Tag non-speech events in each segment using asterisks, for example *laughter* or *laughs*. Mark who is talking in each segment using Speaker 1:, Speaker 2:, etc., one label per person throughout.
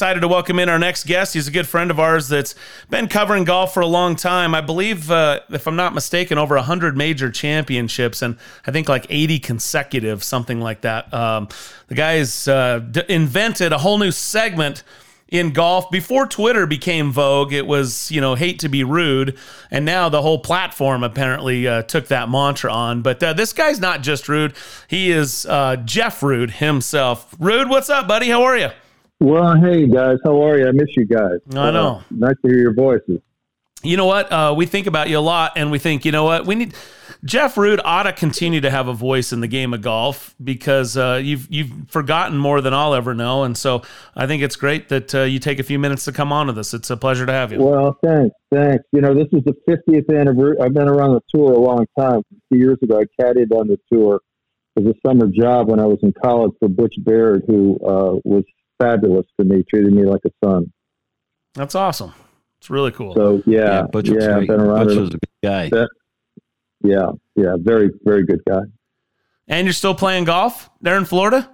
Speaker 1: excited to welcome in our next guest. He's a good friend of ours that's been covering golf for a long time. I believe, uh, if I'm not mistaken, over 100 major championships and I think like 80 consecutive, something like that. Um, the guy's uh, d- invented a whole new segment in golf before Twitter became vogue. It was you know hate to be rude, and now the whole platform apparently uh, took that mantra on. But uh, this guy's not just rude; he is uh, Jeff Rude himself. Rude, what's up, buddy? How are you?
Speaker 2: Well, hey guys, how are you? I miss you guys.
Speaker 1: I know.
Speaker 2: Uh, nice to hear your voices.
Speaker 1: You know what? Uh, we think about you a lot, and we think, you know what? We need Jeff Rude ought to continue to have a voice in the game of golf because uh, you've you've forgotten more than I'll ever know, and so I think it's great that uh, you take a few minutes to come on to this. It's a pleasure to have you.
Speaker 2: Well, thanks, thanks. You know, this is the 50th anniversary. I've been around the tour a long time. A few years ago, I caddied on the tour as a summer job when I was in college for Butch Baird, who uh, was fabulous to me, treated me like a son.
Speaker 1: That's awesome. It's really cool.
Speaker 2: So yeah,
Speaker 3: Yeah, Butch was
Speaker 2: yeah, I've
Speaker 3: great.
Speaker 2: been around
Speaker 3: Butch
Speaker 2: it.
Speaker 3: was a good guy.
Speaker 2: That- Yeah, yeah, very, very good guy.
Speaker 1: and you're still playing golf there in Florida?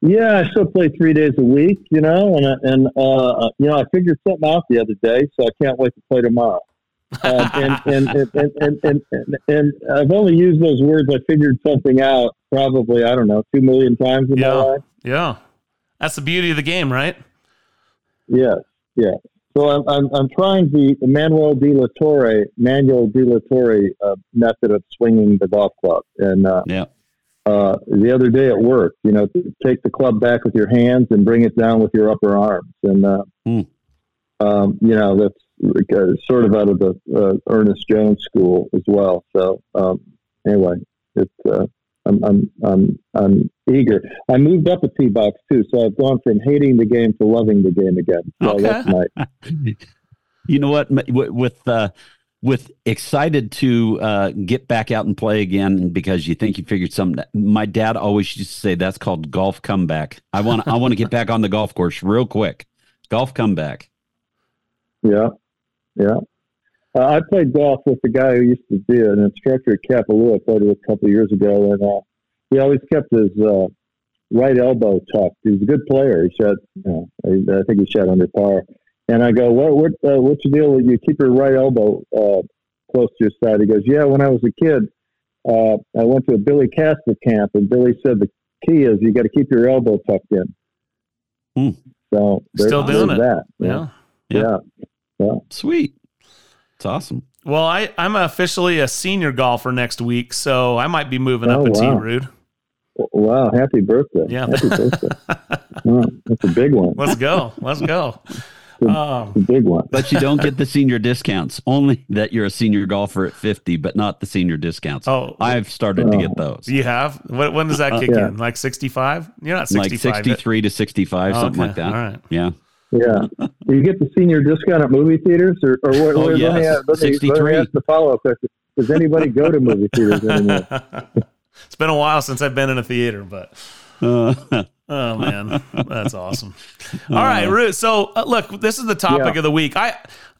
Speaker 2: Yeah, I still play three days a week, you know, and and uh, you know, I figured something out the other day, so I can't wait to play tomorrow. Uh, and, *laughs* and, and, and, and, and, and, and I've only used those words. I figured something out probably I don't know two million times in
Speaker 1: Yeah.
Speaker 2: my life.
Speaker 1: Yeah, that's the beauty of the game, right?
Speaker 2: Yes, yeah. So I'm I'm, I'm trying the Manuel de la Torre Manuel de la Torre uh, method of swinging the golf club, and uh,
Speaker 3: Yeah.
Speaker 2: uh, the other day at work, you know, take the club back with your hands and bring it down with your upper arms. And, uh,
Speaker 3: Hmm.
Speaker 2: um, you know, that's sort of out of the uh, Ernest Jones school as well. So, um, anyway, it's, uh, I'm, I'm, I'm, I'm eager. I moved up a tee box too. So I've gone from hating the game to loving the game again. So
Speaker 1: Okay.
Speaker 2: that's *laughs* my,
Speaker 3: you know what? With uh, with excited to uh, get back out and play again because you think you figured something. My dad always used to say that's called golf comeback. I want I want to get back on the golf course real quick. Golf comeback.
Speaker 2: Yeah, yeah. Uh, I played golf with the guy who used to be an instructor at Kapalua. I played with a couple of years ago, and uh, he always kept his uh, right elbow tucked. He was a good player. He shot, you know, I, I think he shot under par. And I go, what, what, uh, what's the deal with you keep your right elbow uh, close to your side? He goes, yeah. When I was a kid, uh, I went to a Billy Casper camp, and Billy said the key is you got to keep your elbow tucked in.
Speaker 3: Hmm.
Speaker 2: So
Speaker 1: Still doing it.
Speaker 2: That.
Speaker 1: Yeah.
Speaker 2: Yeah. yeah.
Speaker 3: Sweet. It's awesome.
Speaker 1: Well, I, I'm officially a senior golfer next week, so I might be moving up
Speaker 2: Oh,
Speaker 1: a tee,
Speaker 2: wow.
Speaker 1: Rude.
Speaker 2: Wow, happy birthday.
Speaker 1: Yeah.
Speaker 2: Happy birthday. *laughs* Oh, that's a big one.
Speaker 1: Let's go. Let's go. *laughs* Um,
Speaker 2: A big one.
Speaker 3: But you don't get the senior discounts. Only that you're a senior golfer at 50, but not the senior discounts.
Speaker 1: oh,
Speaker 3: I've started to
Speaker 2: Oh.
Speaker 3: get those.
Speaker 1: you have? What, when does that
Speaker 3: Uh,
Speaker 1: kick
Speaker 2: yeah.
Speaker 1: in? Like 65? You're not 65.
Speaker 3: Like
Speaker 1: 65.
Speaker 3: 63 to 65,
Speaker 1: Oh,
Speaker 3: something
Speaker 1: okay.
Speaker 3: like that.
Speaker 1: All right.
Speaker 3: Yeah.
Speaker 2: Yeah. You get the senior discount at movie theaters or, or what?
Speaker 3: Oh,
Speaker 2: what- let
Speaker 3: yes.
Speaker 2: ask- let me- let me
Speaker 3: 63.
Speaker 2: ask the follow up question. Does anybody go to movie theaters anymore? *laughs*
Speaker 1: it's been a while since I've been in a theater, but
Speaker 3: Uh, *laughs*
Speaker 1: oh man, that's awesome. *laughs* All right, Rude. So uh, look, this is the topic
Speaker 2: Yeah.
Speaker 1: of the week. I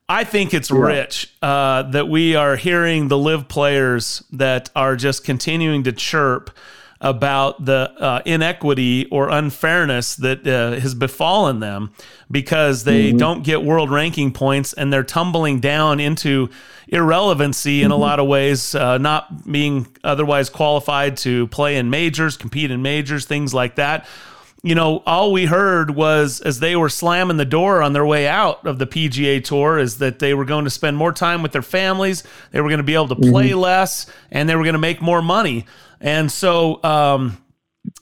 Speaker 1: I think it's
Speaker 2: Yeah.
Speaker 1: rich uh, that we are hearing the live players that are just continuing to chirp about the uh, inequity or unfairness that uh, has befallen them because they don't get world ranking points and they're tumbling down into irrelevancy in a lot of ways, uh, not being otherwise qualified to play in majors, compete in majors, things like that. You know, all we heard was as they were slamming the door on their way out of the PGA Tour is that they were going to spend more time with their families, they were going to be able to play less, and they were going to make more money. And so, um,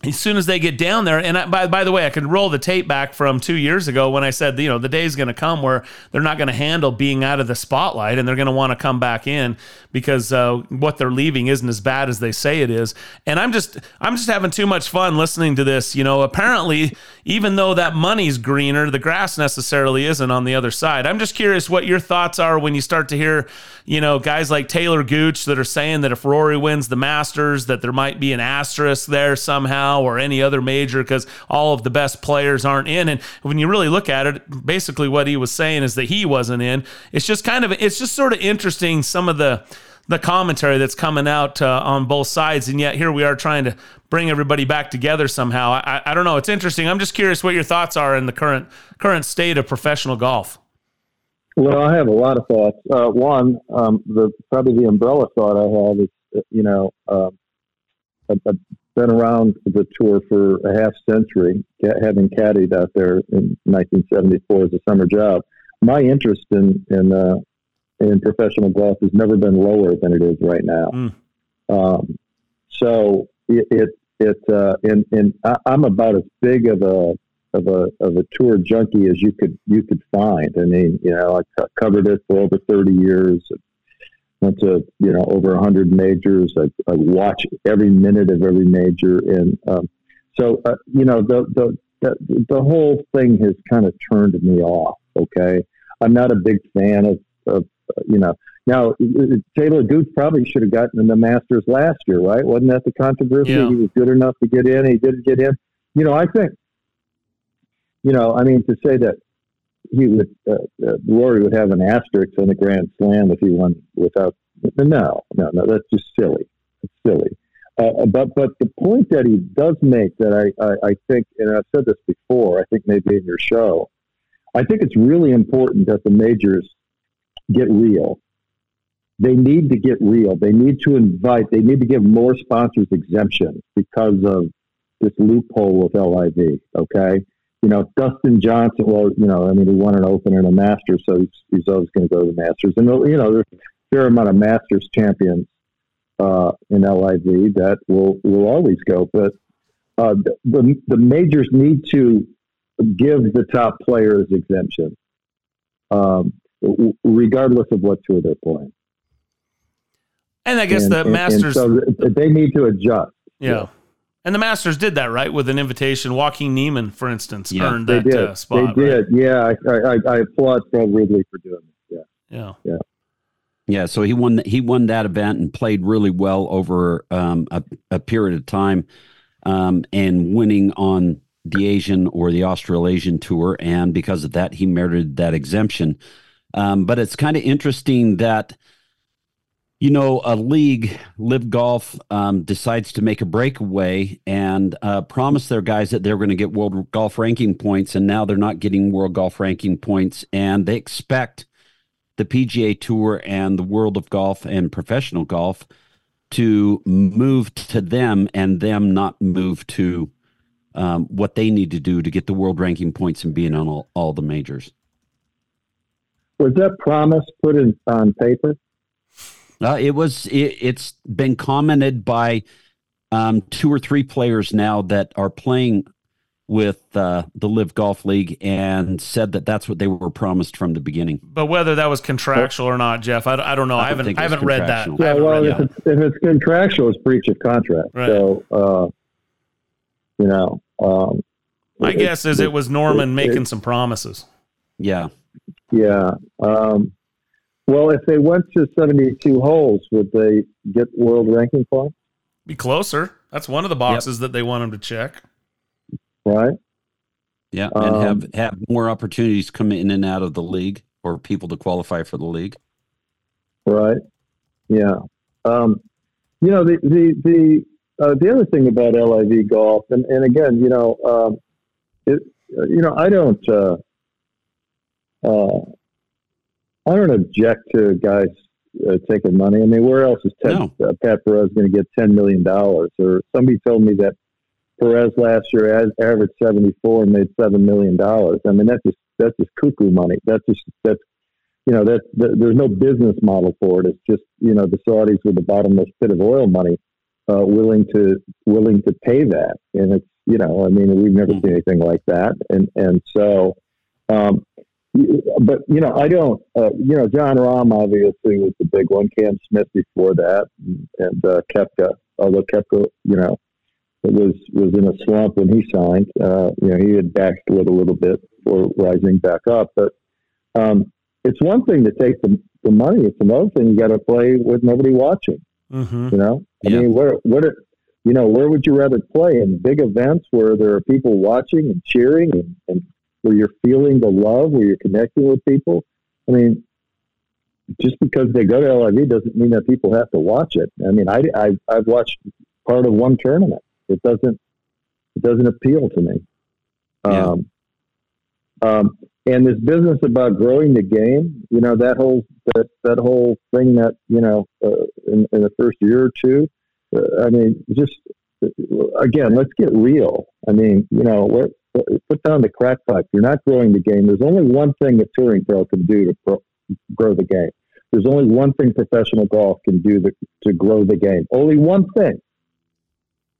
Speaker 1: as soon as they get down there, and I, by by the way, I could roll the tape back from two years ago when I said, you know, the day is going to come where they're not going to handle being out of the spotlight, and they're going to want to come back in because uh, what they're leaving isn't as bad as they say it is. And I'm just I'm just having too much fun listening to this. You know, apparently, even though that money's greener, the grass necessarily isn't on the other side. I'm just curious what your thoughts are when you start to hear, you know, guys like Taylor Gooch that are saying that if Rory wins the Masters, that there might be an asterisk there somehow or any other major because all of the best players aren't in. And when you really look at it, basically what he was saying is that he wasn't in. It's just kind of it's just sort of interesting some of the the commentary that's coming out uh, on both sides, and yet here we are trying to bring everybody back together somehow. I, I don't know. It's interesting. I'm just curious what your thoughts are in the current current state of professional golf.
Speaker 2: Well, I have a lot of thoughts. Uh, one, um, the probably the umbrella thought I have is, you know, uh, I've, I've been around the tour for a half century, having caddied out there in 1974 as a summer job. My interest in in uh, in professional golf has never been lower than it is right now. Mm. Um, so it it, it uh, and and I, I'm about as big of a of a of a tour junkie as you could you could find. I mean, you know, I covered it for over 30 years. Went to you know over 100 majors. I, I watch every minute of every major, and um, so uh, you know the, the the the whole thing has kind of turned me off. Okay, I'm not a big fan of, of you know. Now, Taylor Gooch probably should have gotten in the Masters last year, right? Wasn't that the controversy? Yeah. He was good enough to get in. He didn't get in. You know, I think, you know, I mean, to say that he would, uh, uh, Rory would have an asterisk on the Grand Slam if he won without. No, no, no, that's just silly. It's silly. Uh, but but the point that he does make that I, I, I think, and I've said this before, I think maybe in your show, I think it's really important that the majors get real. They need to get real. They need to invite, they need to give more sponsors exemptions because of this loophole with LIV. Okay. You know, Dustin Johnson, well, you know, I mean, he won an Open and a Masters, so he's, he's always going to go to the Masters. And, you know, there's a fair amount of Masters champions uh, in LIV that will, will always go. But uh, the, the majors need to give the top players exemption. Um, regardless of what tour they're playing.
Speaker 1: And I guess and, the and, Masters
Speaker 2: and so they need to adjust.
Speaker 1: Yeah. yeah. And the Masters did that, right? With an invitation. Joaquin Niemann, for instance,
Speaker 2: yeah,
Speaker 1: earned that
Speaker 2: did.
Speaker 1: Uh, spot.
Speaker 2: They did.
Speaker 1: Right?
Speaker 2: Yeah. I, I, I applaud Fred Ridley for doing
Speaker 1: it.
Speaker 2: Yeah.
Speaker 1: Yeah.
Speaker 2: Yeah.
Speaker 3: Yeah, so he won. He won that event and played really well over um, a, a, period of time, um, and winning on the Asian or the Australasian tour, and because of that, he merited that exemption. Um, but it's kind of interesting that, you know, a league, LIV Golf, um, decides to make a breakaway and uh, promise their guys that they're going to get world golf ranking points. And now they're not getting world golf ranking points. And they expect the PGA Tour and the world of golf and professional golf to move to them and them not move to um, what they need to do to get the world ranking points and being on all, all the majors.
Speaker 2: Was that promise put in on paper?
Speaker 3: Uh, it was. It, has been commented by um, two or three players now that are playing with uh, the LIV Golf League and said that that's what they were promised from the beginning.
Speaker 1: But whether that was contractual or not, Jeff, I, I don't know. I, I haven't I haven't read that.
Speaker 2: Yeah, well, if it's, if it's, contractual, it's breach of contract. Right. So, uh, you know, um,
Speaker 1: my guess is it, it was Norman it, making some promises.
Speaker 3: Yeah.
Speaker 2: Yeah. Um, well, if they went to 72 holes, would they get world ranking points?
Speaker 1: Be closer. That's one of the boxes yep. that they want them to check.
Speaker 2: Right.
Speaker 3: Yeah, and um, have have more opportunities come in and out of the league or people to qualify for the league.
Speaker 2: Right. Yeah. Um, you know the the the uh, the other thing about LIV golf, and, and again, you know, um, it, you know, I don't. Uh, uh, I don't object to guys uh, taking money. I mean, where else is Ted, no. uh, Pat Perez going to get ten million dollars? Or somebody told me that Perez last year has averaged seventy four and made seven million dollars. I mean, that's just that's just cuckoo money. That's just that's you know that, that there's no business model for it. It's just you know the Saudis with the bottomless pit of oil money uh, willing to willing to pay that, and it's you know I mean we've never mm-hmm. seen anything like that, and and so. Um, but you know, I don't. Uh, you know, Jon Rahm obviously was the big one. Cam Smith before that, and, and uh, Koepka. Although Koepka, you know, was was in a slump when he signed. Uh, you know, he had backslid a little bit before rising back up. But um, it's one thing to take the the money. It's another thing you got to play with nobody watching. Mm-hmm. You know, I yeah. mean, where what are, you know, where would you rather play in big events where there are people watching and cheering and, and where you're feeling the love, where you're connecting with people. I mean, just because they go to LIV doesn't mean that people have to watch it. I mean, I, I I've watched part of one tournament. It doesn't it doesn't appeal to me. Yeah. Um, um, and this business about growing the game, you know, that whole that that whole thing that you know uh, in, in, the first year or two. Uh, I mean, just again, let's get real. I mean, you know, put down the crack pipe. You're not growing the game. There's only one thing a touring pro can do to pro, grow the game. There's only one thing professional golf can do to, to grow the game. Only one thing.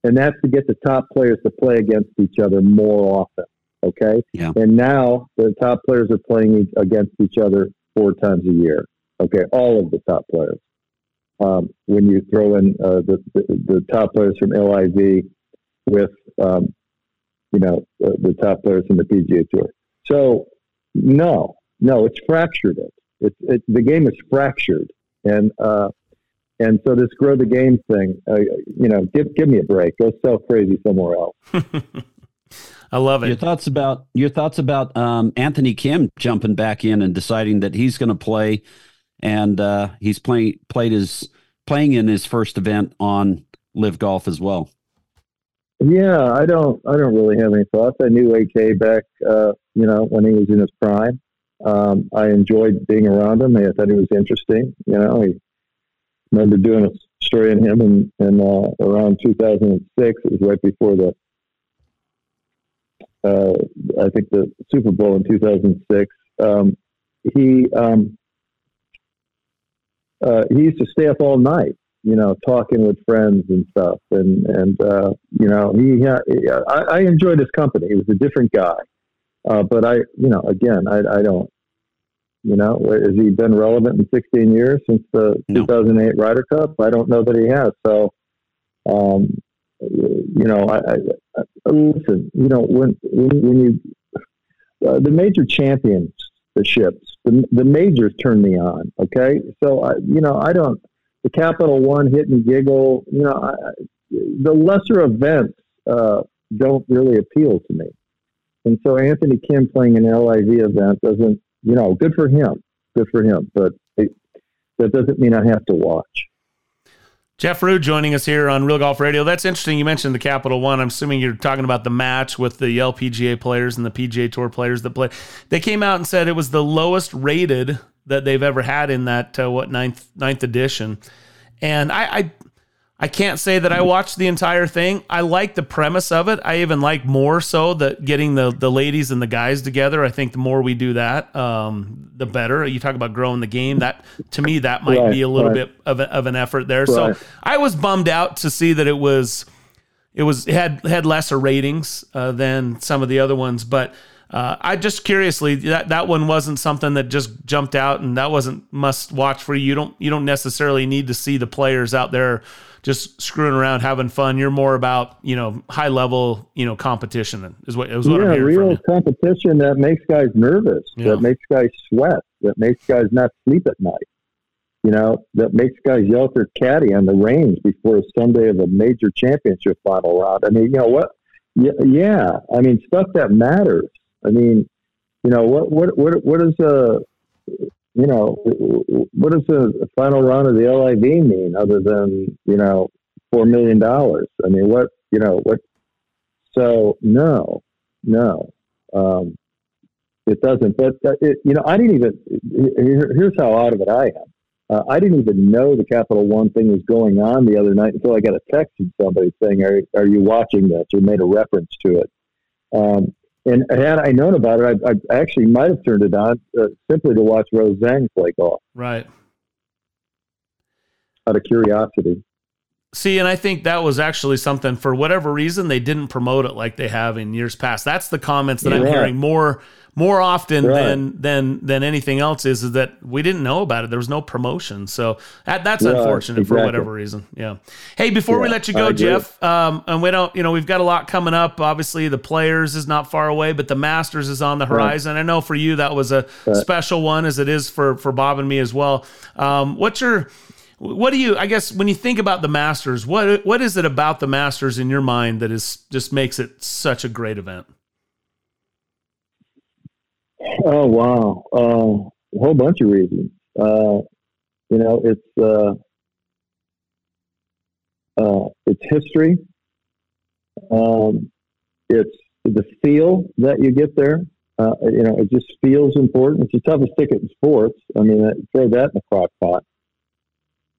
Speaker 2: And that's to get the top players to play against each other more often. Okay.
Speaker 3: Yeah.
Speaker 2: And now the top players are playing against each other four times a year. Okay. All of the top players. Um, when you throw in uh, the, the, the top players from LIV with um, you know the, the, top players in the PGA Tour. So no, no, it's fractured. It, it, it the game is fractured, and uh, and so this grow the game thing, uh, you know, give give me a break. Go sell crazy somewhere else. *laughs*
Speaker 1: I love it.
Speaker 3: Your thoughts about your thoughts about um, Anthony Kim jumping back in and deciding that he's going to play, and uh, he's playing played his playing in his first event on LIV Golf as well.
Speaker 2: Yeah, I don't I don't really have any thoughts. I knew AK back, uh, you know, when he was in his prime. Um, I enjoyed being around him. I thought he was interesting. You know, I remember doing a story on him in, in uh, around 2006. It was right before the uh, I think the Super Bowl in 2006. Um, he um, uh, he used to stay up all night, you know, talking with friends and stuff, and and uh, you know he I, I enjoyed his company. He was a different guy, uh, but I you know again I, I don't you know has he been relevant in 16 years since the no. 2008 Ryder Cup? I don't know that he has. So. Um, you know, I, I, I, listen. You know, when when, when you uh, the major champions, the ships, the, the majors turn me on. Okay, so I, you know, I don't the Capital One hit and giggle. You know, I, the lesser events uh, don't really appeal to me. And so Anthony Kim playing an LIV event doesn't, you know, good for him, good for him. But it, that doesn't mean I have to watch.
Speaker 1: Jeff Rude joining us here on Real Golf Radio. That's interesting. You mentioned the Capital One. I'm assuming you're talking about the match with the LPGA players and the PGA Tour players that play. They came out and said it was the lowest rated that they've ever had in that uh, what ninth ninth edition. And I, I I can't say that I watched the entire thing. I like the premise of it. I even like more so that getting the the ladies and the guys together. I think the more we do that, um, the better. You talk about growing the game. That to me, that might right, be a little right. bit of, a, of an effort there. Right. So I was bummed out to see that it was it was it had had lesser ratings uh, than some of the other ones, but. Uh, I just curiously that that one wasn't something that just jumped out, and that wasn't must watch for you. You don't you don't necessarily need to see the players out there just screwing around, having fun. You're more about you know high level you know competition is what is what
Speaker 2: yeah,
Speaker 1: I'm hearing
Speaker 2: real competition that makes guys nervous, yeah. that makes guys sweat, that makes guys not sleep at night. You know, that makes guys yell for caddy on the range before a Sunday of a major championship final round. I mean, you know what? Yeah, yeah. I mean, stuff that matters. I mean, you know, what what what what is a you know, what does the final round of the LIV mean other than, you know, $4 million? I mean, what, you know, what? So, no, no, um, it doesn't. But, uh, it, you know, I didn't even, here, here's how out of it I am. Uh, I didn't even know the Capital One thing was going on the other night until I got a text from somebody saying, "Are are you watching this?" or made a reference to it. Um, and had I known about it, I, I actually might have turned it on uh, simply to watch Rose Zhang play golf.
Speaker 1: Right.
Speaker 2: Out of curiosity.
Speaker 1: See, and I think that was actually something for whatever reason they didn't promote it like they have in years past. That's the comments that. I'm hearing more more often right. than than than anything else is is that we didn't know about it. There was no promotion, so that, that's right. unfortunate exactly. for whatever reason. Yeah. Hey, before yeah, we let you go, Jeff, um, and we don't, you know, we've got a lot coming up. Obviously, the Players is not far away, but the Masters is on the horizon. Right. I know for you that was a special one, as it is for for Bob and me as well. Um, what's your what do you i guess when you think about the masters what what is it about the masters in your mind that is just makes it such a great event
Speaker 2: Oh wow, uh, a whole bunch of reasons. Uh, You know, it's uh, uh, it's history. Um, it's the feel that you get there. Uh, you know, it just feels important. It's the toughest ticket in sports. I mean, throw that in the crock pot.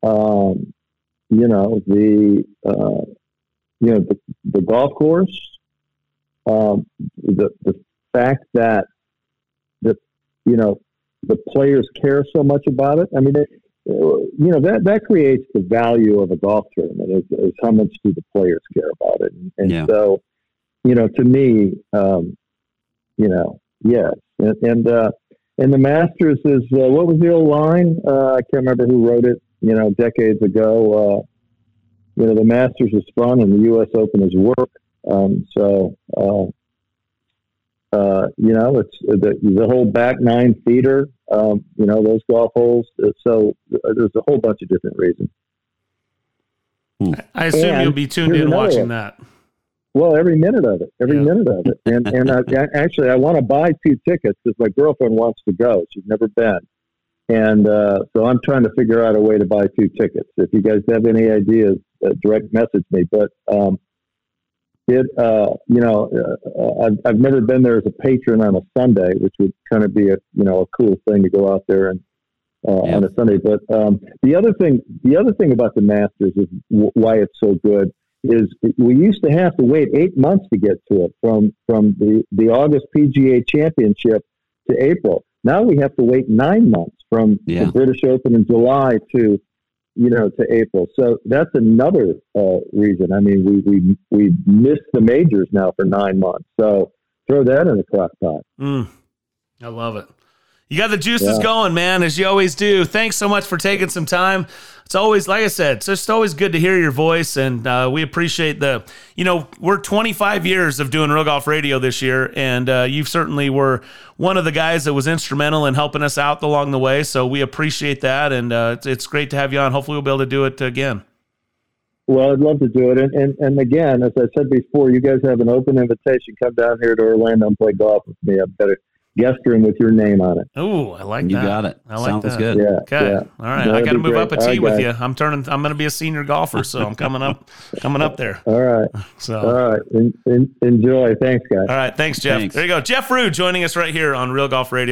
Speaker 2: Um, you know, the uh, you know the, the golf course, um, the the fact that the you know the players care so much about it. I mean, it, you know that that creates the value of a golf tournament is, is how much do the players care about it, and, and yeah. so you know to me, um, you know, yes, and and, uh, and the Masters is uh, what was the old line? Uh, I can't remember who wrote it. You know, decades ago. Uh, you know, the Masters is fun and the U.S. Open is work. Um, so, uh, uh, you know, it's the, the whole back nine feeder, um, you know, those golf holes. Uh, so uh, there's a whole bunch of different reasons.
Speaker 1: I assume and you'll be tuned in watching one. that.
Speaker 2: Well, every minute of it, every yeah. minute of it. And, and I, *laughs* actually, I want to buy two tickets because my girlfriend wants to go. She's never been. And uh, so I'm trying to figure out a way to buy two tickets. If you guys have any ideas, uh, direct message me. But um, it, uh, you know, uh, I've, I've never been there as a patron on a Sunday, which would kind of be a you know a cool thing to go out there and uh, yeah. on a Sunday. But um, the other thing, the other thing about the Masters is w- why it's so good is we used to have to wait eight months to get to it from from the the August PGA Championship to April. Now we have to wait nine months from yeah. the British Open in July to you know, to April. So that's another uh, reason. I mean, we we we missed the majors now for nine months. So throw that in the crock pot.
Speaker 1: Mm, I love it. You got the juices yeah. going, man, as you always do. Thanks so much for taking some time. It's always, like I said, it's just always good to hear your voice, and uh, we appreciate the. You know, we're 25 years of doing Real Golf Radio this year, and uh, you certainly were one of the guys that was instrumental in helping us out along the way. So we appreciate that, and uh, it's, it's great to have you on. Hopefully, we'll be able to do it again.
Speaker 2: Well, I'd love to do it. And, and, and again, as I said before, you guys have an open invitation. Come down here to Orlando and play golf with me. I better guest room with your name on it.
Speaker 1: Oh, I like
Speaker 3: you
Speaker 1: that.
Speaker 3: You got it.
Speaker 1: I like
Speaker 3: Sounds
Speaker 1: that.
Speaker 3: good.
Speaker 2: Yeah.
Speaker 1: Okay.
Speaker 2: Yeah.
Speaker 1: All right. I got to move great. up a tee right, with guys. you. I'm turning. I'm going to be a senior golfer, so I'm coming up. *laughs* coming up there.
Speaker 2: All right. *laughs*
Speaker 1: So.
Speaker 2: All right. In, in, enjoy. Thanks, guys.
Speaker 1: All right. Thanks, Jeff. Thanks. There you go. Jeff Rude joining us right here on Real Golf Radio.